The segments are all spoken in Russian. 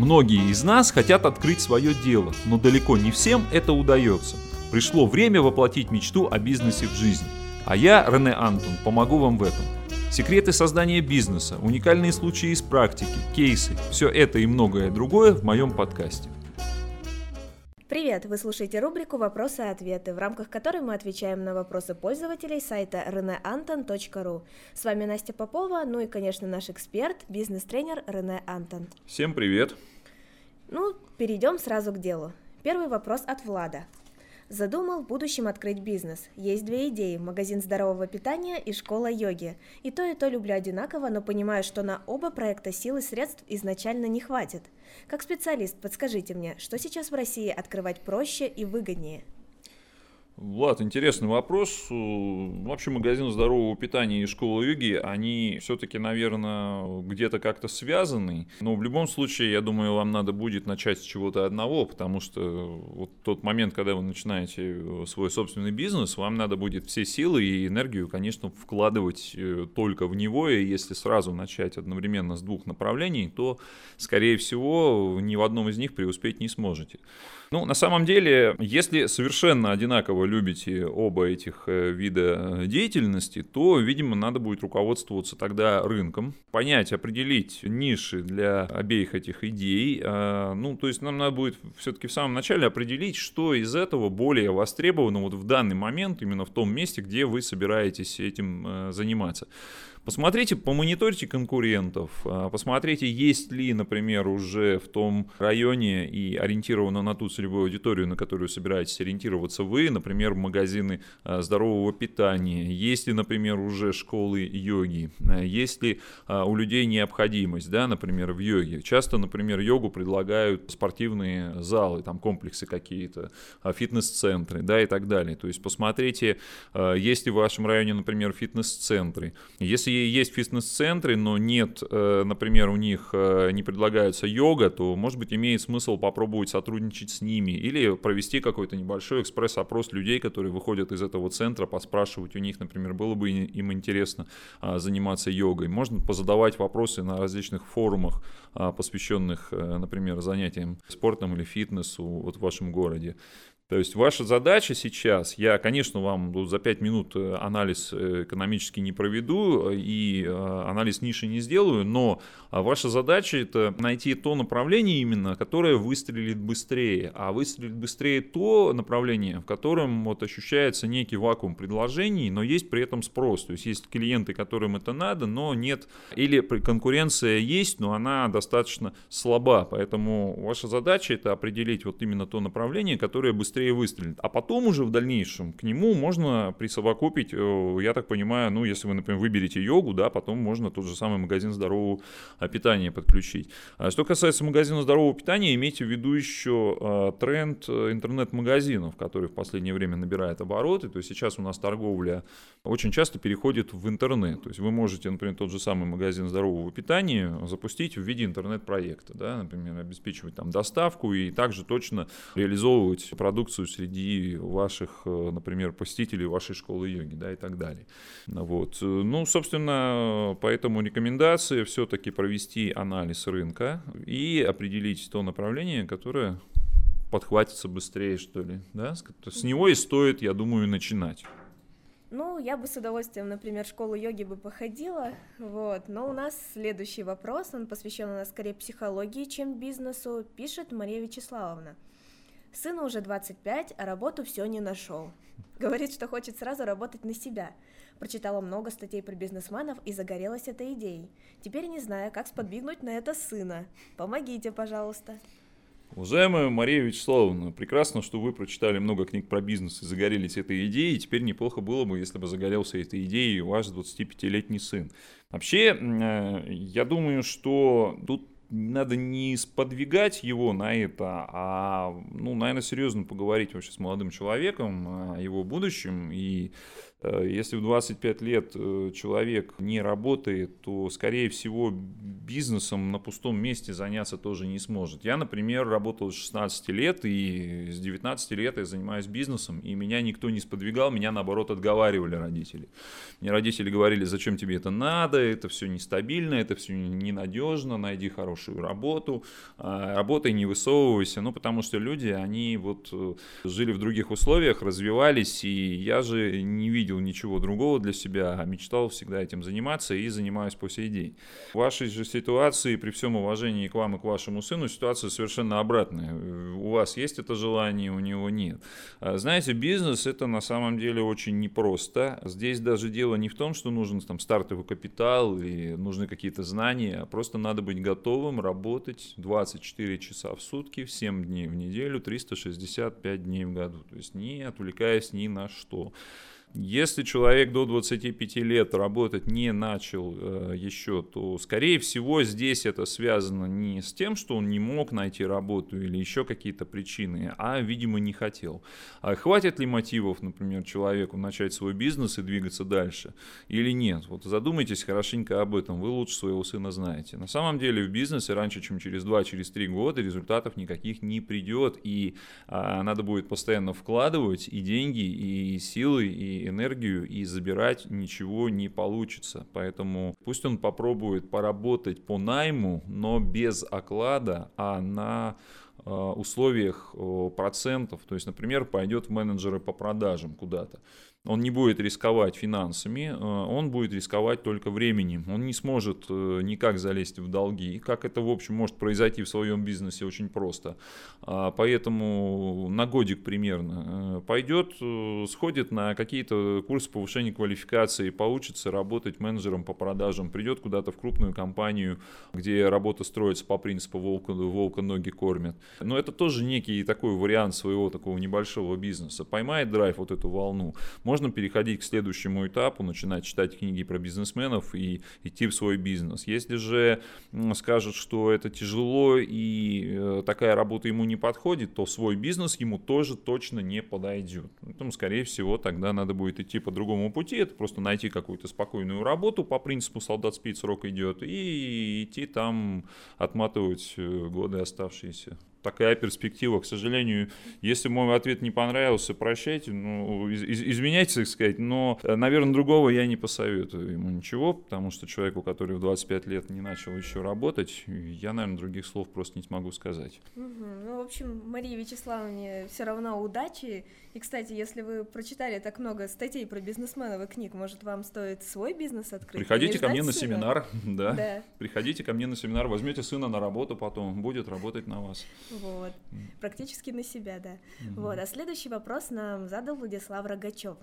Многие из нас хотят открыть свое дело, но далеко не всем это удается. Пришло время воплотить мечту о бизнесе в жизнь. А я, Рене Антон, помогу вам в этом. Секреты создания бизнеса, уникальные случаи из практики, кейсы – все это и многое другое в моем подкасте. Привет! Вы слушаете рубрику «Вопросы и ответы», в рамках которой мы отвечаем на вопросы пользователей сайта reneanton.ru. С вами Настя Попова, ну и, конечно, наш эксперт, бизнес-тренер Рене Антон. Всем привет! Ну, перейдем сразу к делу. Первый вопрос от Влада. Задумал в будущем открыть бизнес. Есть две идеи – магазин здорового питания и школа йоги. И то, и то люблю одинаково, но понимаю, что на оба проекта сил и средств изначально не хватит. Как специалист, подскажите мне, что сейчас в России открывать проще и выгоднее – Влад, интересный вопрос. Вообще магазин здорового питания и школа йоги, они все-таки, наверное, где-то как-то связаны. Но в любом случае, я думаю, вам надо будет начать с чего-то одного, потому что вот тот момент, когда вы начинаете свой собственный бизнес, вам надо будет все силы и энергию, конечно, вкладывать э, только в него. И если сразу начать одновременно с двух направлений, то, скорее всего, ни в одном из них преуспеть не сможете. Ну, на самом деле, если совершенно одинаково любите оба этих э, вида деятельности, то, видимо, надо будет руководствоваться тогда рынком, понять, определить ниши для обеих этих идей. А, ну, то есть нам надо будет все-таки в самом начале определить, что из этого более востребовано вот в данный момент, именно в том месте, где вы собираетесь этим э, заниматься. Посмотрите, помониторьте конкурентов, а, посмотрите, есть ли, например, уже в том районе и ориентировано на ту целевую аудиторию, на которую собираетесь ориентироваться вы, например, магазины а, здорового питания, есть ли, например, уже школы йоги, а, есть ли у людей необходимость, да, например, в йоге. Часто, например, йогу предлагают спортивные залы, там комплексы какие-то, фитнес-центры, да, и так далее. То есть посмотрите, есть ли в вашем районе, например, фитнес-центры. Если есть фитнес-центры, но нет, э, например, у них э, не предлагается йога, то, может быть, имеет смысл попробовать сотрудничать с ними или провести какой-то небольшой экспресс-опрос людей, которые выходят из этого центра, поспрашивать у них, например, было бы им интересно а, заниматься йогой. Можно позадавать вопросы на различных форумах, а, посвященных, э, например, занятиям спортом или фитнесу вот в вашем городе. То есть ваша задача сейчас, я, конечно, вам за 5 минут э, анализ э, экономически не проведу и э, анализ ниши не сделаю, но ваша задача это найти то направление именно, которое выстрелит быстрее. А выстрелит быстрее то направление, в котором вот ощущается некий вакуум предложений, но есть при этом спрос. То есть есть клиенты, которым это надо, но нет, или конкуренция есть, но она достаточно слаба. Поэтому ваша задача это определить вот именно то направление, которое быстрее быстрее выстрелит. А потом уже в дальнейшем к нему можно присовокупить, э, я так понимаю, ну, если вы, например, выберете йогу, да, потом можно тот же самый магазин здорового а, питания подключить. А что касается магазина здорового питания, имейте в виду еще а, тренд э, интернет-магазинов, который в последнее время набирает обороты. То есть сейчас у нас торговля очень часто переходит в интернет. То есть вы можете, например, тот же самый магазин здорового питания запустить в виде интернет-проекта, да, например, обеспечивать там доставку и также точно реализовывать продукцию продукцию среди ваших, э, например, посетителей вашей школы йоги, да, и так далее. Вот. Ну, собственно, поэтому рекомендация все-таки провести анализ рынка и определить то направление, которое подхватится быстрее, что ли, да, с него и стоит, я думаю, начинать. Ну, я бы с удовольствием, например, школу йоги бы походила, вот. Но у нас следующий вопрос, он посвящен у нас скорее психологии, чем бизнесу, пишет Мария Вячеславовна. Сыну уже 25, а работу все не нашел. Говорит, что хочет сразу работать на себя. Прочитала много статей про бизнесменов и загорелась этой идеей. Теперь не знаю, как сподвигнуть на это сына. Помогите, пожалуйста. Уважаемая Мария Вячеславовна, прекрасно, что вы прочитали много книг про бизнес и загорелись этой идеей. Теперь неплохо было бы, если бы загорелся этой идеей ваш 25-летний сын. Вообще, э, я думаю, что тут надо не сподвигать его на это, а, ну, наверное, серьезно поговорить вообще с молодым человеком о его будущем и если в 25 лет э, человек не работает, то, скорее всего, бизнесом на пустом месте заняться тоже не сможет. Я, например, работал с 16 лет, и с 19 лет я занимаюсь бизнесом, и меня никто не сподвигал, меня, наоборот, отговаривали родители. Мне родители говорили, зачем тебе это надо, это все нестабильно, это все ненадежно, найди хорошую работу, а, работай, не высовывайся, ну, потому что люди, они вот э, жили в других условиях, развивались, и я же не видел видел ничего другого для себя, а мечтал всегда этим заниматься и занимаюсь по сей день. В вашей же ситуации, при всем уважении к вам и к вашему сыну, ситуация совершенно обратная. У вас есть это желание, у него нет. А знаете, бизнес это на самом деле очень непросто. Здесь даже дело не в том, что нужен там стартовый капитал или нужны какие-то знания, а просто надо быть готовым работать 24 часа в сутки, 7 дней в неделю, 365 дней в году. То есть не отвлекаясь ни на что. Если человек до 25 лет работать не начал э, еще, то, скорее всего, здесь это связано не с тем, что он не мог найти работу или еще какие-то причины, а, видимо, не хотел. А хватит ли мотивов, например, человеку начать свой бизнес и двигаться дальше или нет? Вот задумайтесь хорошенько об этом, вы лучше своего сына знаете. На самом деле в бизнесе раньше, чем через 2-3 через года результатов никаких не придет, и а, надо будет постоянно вкладывать и деньги, и силы, и энергию, и забирать ничего не получится. Поэтому пусть он попробует поработать по найму, но без оклада, а на э, условиях процентов. То есть, например, пойдет в менеджеры по продажам куда-то он не будет рисковать финансами, э, он будет рисковать только временем. Он не сможет э, никак залезть в долги. Как это, в общем, может произойти в своем бизнесе очень просто. А, поэтому на годик примерно э, пойдет, сходит на какие-то курсы повышения квалификации, поучится работать менеджером по продажам, придет куда-то в крупную компанию, где работа строится по принципу волка, волка ноги кормят. Но это тоже некий такой вариант своего такого небольшого бизнеса. Поймает драйв вот эту волну можно переходить к следующему этапу, начинать читать книги про бизнесменов и идти в свой бизнес. Если же скажет, что это тяжело и э, такая работа ему не подходит, то свой бизнес ему тоже точно не подойдет. Поэтому, скорее всего, тогда надо будет идти по другому пути. Это просто найти какую-то спокойную работу по принципу солдат спит, срок идет, и идти там отматывать э, годы оставшиеся такая перспектива. К сожалению, если мой ответ не понравился, прощайте, ну, из, изменяйте, так сказать, но, э, наверное, другого я не посоветую ему ничего, потому что человеку, который в 25 лет не начал еще работать, я, наверное, других слов просто не смогу сказать. Угу. Ну, в общем, Мария Вячеславовне все равно удачи. И, кстати, если вы прочитали так много статей про бизнесменов и книг, может, вам стоит свой бизнес открыть? Приходите ко мне на сына? семинар, да. да. Приходите ко мне на семинар, возьмете сына на работу потом, будет работать на вас. Вот. Практически на себя, да. Угу. Вот. А следующий вопрос нам задал Владислав Рогачев.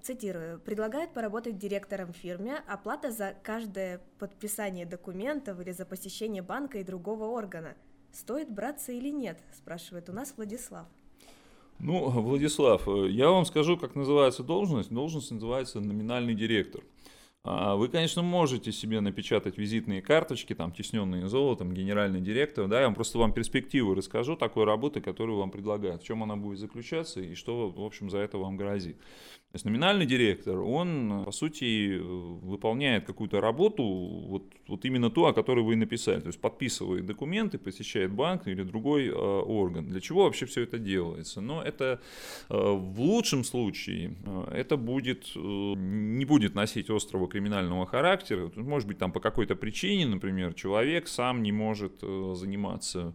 Цитирую. Предлагают поработать директором в фирме. Оплата за каждое подписание документов или за посещение банка и другого органа. Стоит браться или нет? Спрашивает у нас Владислав. Ну, Владислав, э, я вам скажу, как называется должность. Должность называется номинальный директор. А, вы, конечно, можете себе напечатать визитные карточки, там, тесненные золотом, генеральный директор, да, я вам просто вам перспективу расскажу такой работы, которую вам предлагают, в чем она будет заключаться и что, в общем, за это вам грозит. То есть номинальный директор, он, по сути, выполняет какую-то работу, вот, вот именно ту, о которой вы написали. То есть подписывает документы, посещает банк или другой э, орган. Для чего вообще все это делается? Но это э, в лучшем случае э, это будет, э, не будет носить острого криминального характера. Может быть, там по какой-то причине, например, человек сам не может э, заниматься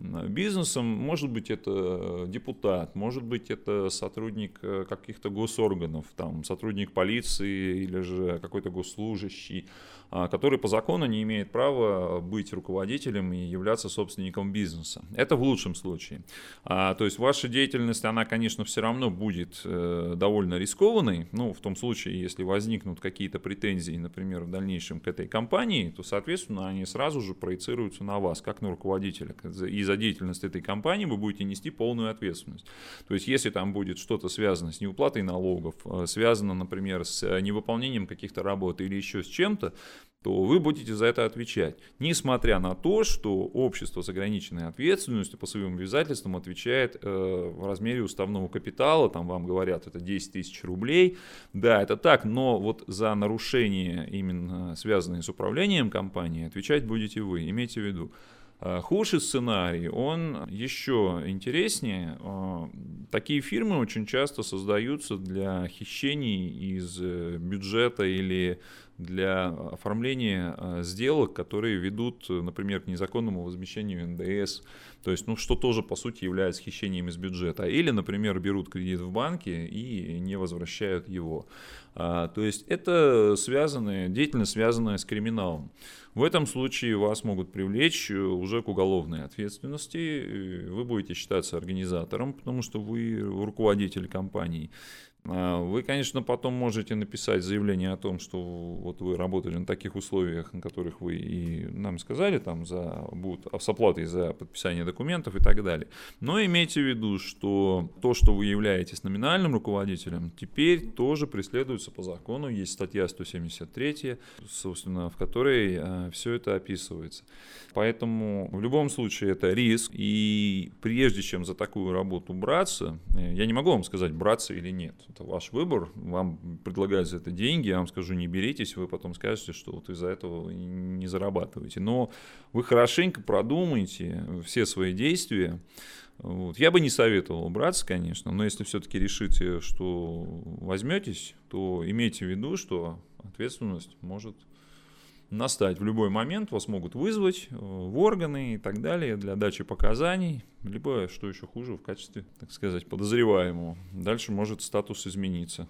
бизнесом. Может быть, это депутат, может быть, это сотрудник э, каких-то госорганов, там, сотрудник полиции или же какой-то госслужащий. А, который по закону не имеет права быть руководителем и являться собственником бизнеса. Это в лучшем случае. А, то есть ваша деятельность, она, конечно, все равно будет э, довольно рискованной. Ну, в том случае, если возникнут какие-то претензии, например, в дальнейшем к этой компании, то, соответственно, они сразу же проецируются на вас, как на руководителя. И за деятельность этой компании вы будете нести полную ответственность. То есть, если там будет что-то связано с неуплатой налогов, э, связано, например, с э, невыполнением каких-то работ или еще с чем-то, то вы будете за это отвечать. Несмотря на то, что общество с ограниченной ответственностью по своим обязательствам отвечает э, в размере уставного капитала, там вам говорят, это 10 тысяч рублей. Да, это так, но вот за нарушения, именно связанные с управлением компанией, отвечать будете вы, имейте в виду. А худший сценарий, он еще интереснее. А, такие фирмы очень часто создаются для хищений из э, бюджета или для оформления а, сделок, которые ведут, например, к незаконному возмещению НДС, то есть, ну, что тоже, по сути, является хищением из бюджета. Или, например, берут кредит в банке и не возвращают его. То есть, это связанная, деятельность, связанная с криминалом. В этом случае вас могут привлечь э, уже к уголовной ответственности. Вы будете считаться организатором, потому что вы руководитель компании. А, вы, конечно, потом можете написать заявление о том, что вот вы работали на таких условиях, на которых вы и нам сказали, там за, будут с оплатой за подписание документов и так далее. Но имейте в виду, что то, что вы являетесь номинальным руководителем, теперь тоже преследуется по закону. Есть статья 173, собственно, в которой а, все это описывается. Поэтому в любом случае это риск. И прежде чем за такую работу браться, э, я не могу вам сказать, браться или нет это ваш выбор, вам предлагают за это деньги, я вам скажу, не беритесь, вы потом скажете, что вот из-за этого не зарабатываете. Но вы хорошенько продумайте все свои действия. Вот. Я бы не советовал браться, конечно, но если все-таки решите, что возьметесь, то имейте в виду, что ответственность может настать в любой момент, вас могут вызвать э, в органы и так далее для дачи показаний, либо, что еще хуже, в качестве, так сказать, подозреваемого. Дальше может статус измениться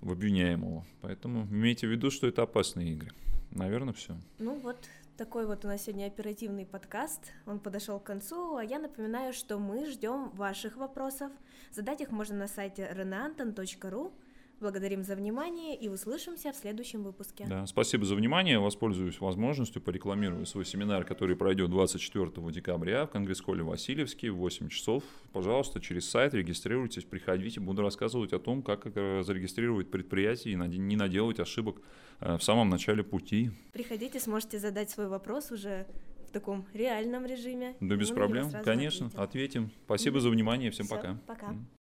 в обвиняемого. Поэтому имейте в виду, что это опасные игры. Наверное, все. Ну вот, такой вот у нас сегодня оперативный подкаст. Он подошел к концу, а я напоминаю, что мы ждем ваших вопросов. Задать их можно на сайте reneanton.ru. Благодарим за внимание и услышимся в следующем выпуске. Да, спасибо за внимание. Воспользуюсь возможностью, порекламирую свой семинар, который пройдет 24 декабря в Конгресс-холле Васильевский в 8 часов. Пожалуйста, через сайт регистрируйтесь, приходите. Буду рассказывать о том, как зарегистрировать предприятие и не наделать ошибок э, в самом начале пути. Приходите, сможете задать свой вопрос уже в таком реальном режиме. Да без проблем, конечно, ответим. ответим. Спасибо mm-hmm. за внимание, всем Всё, пока. Пока.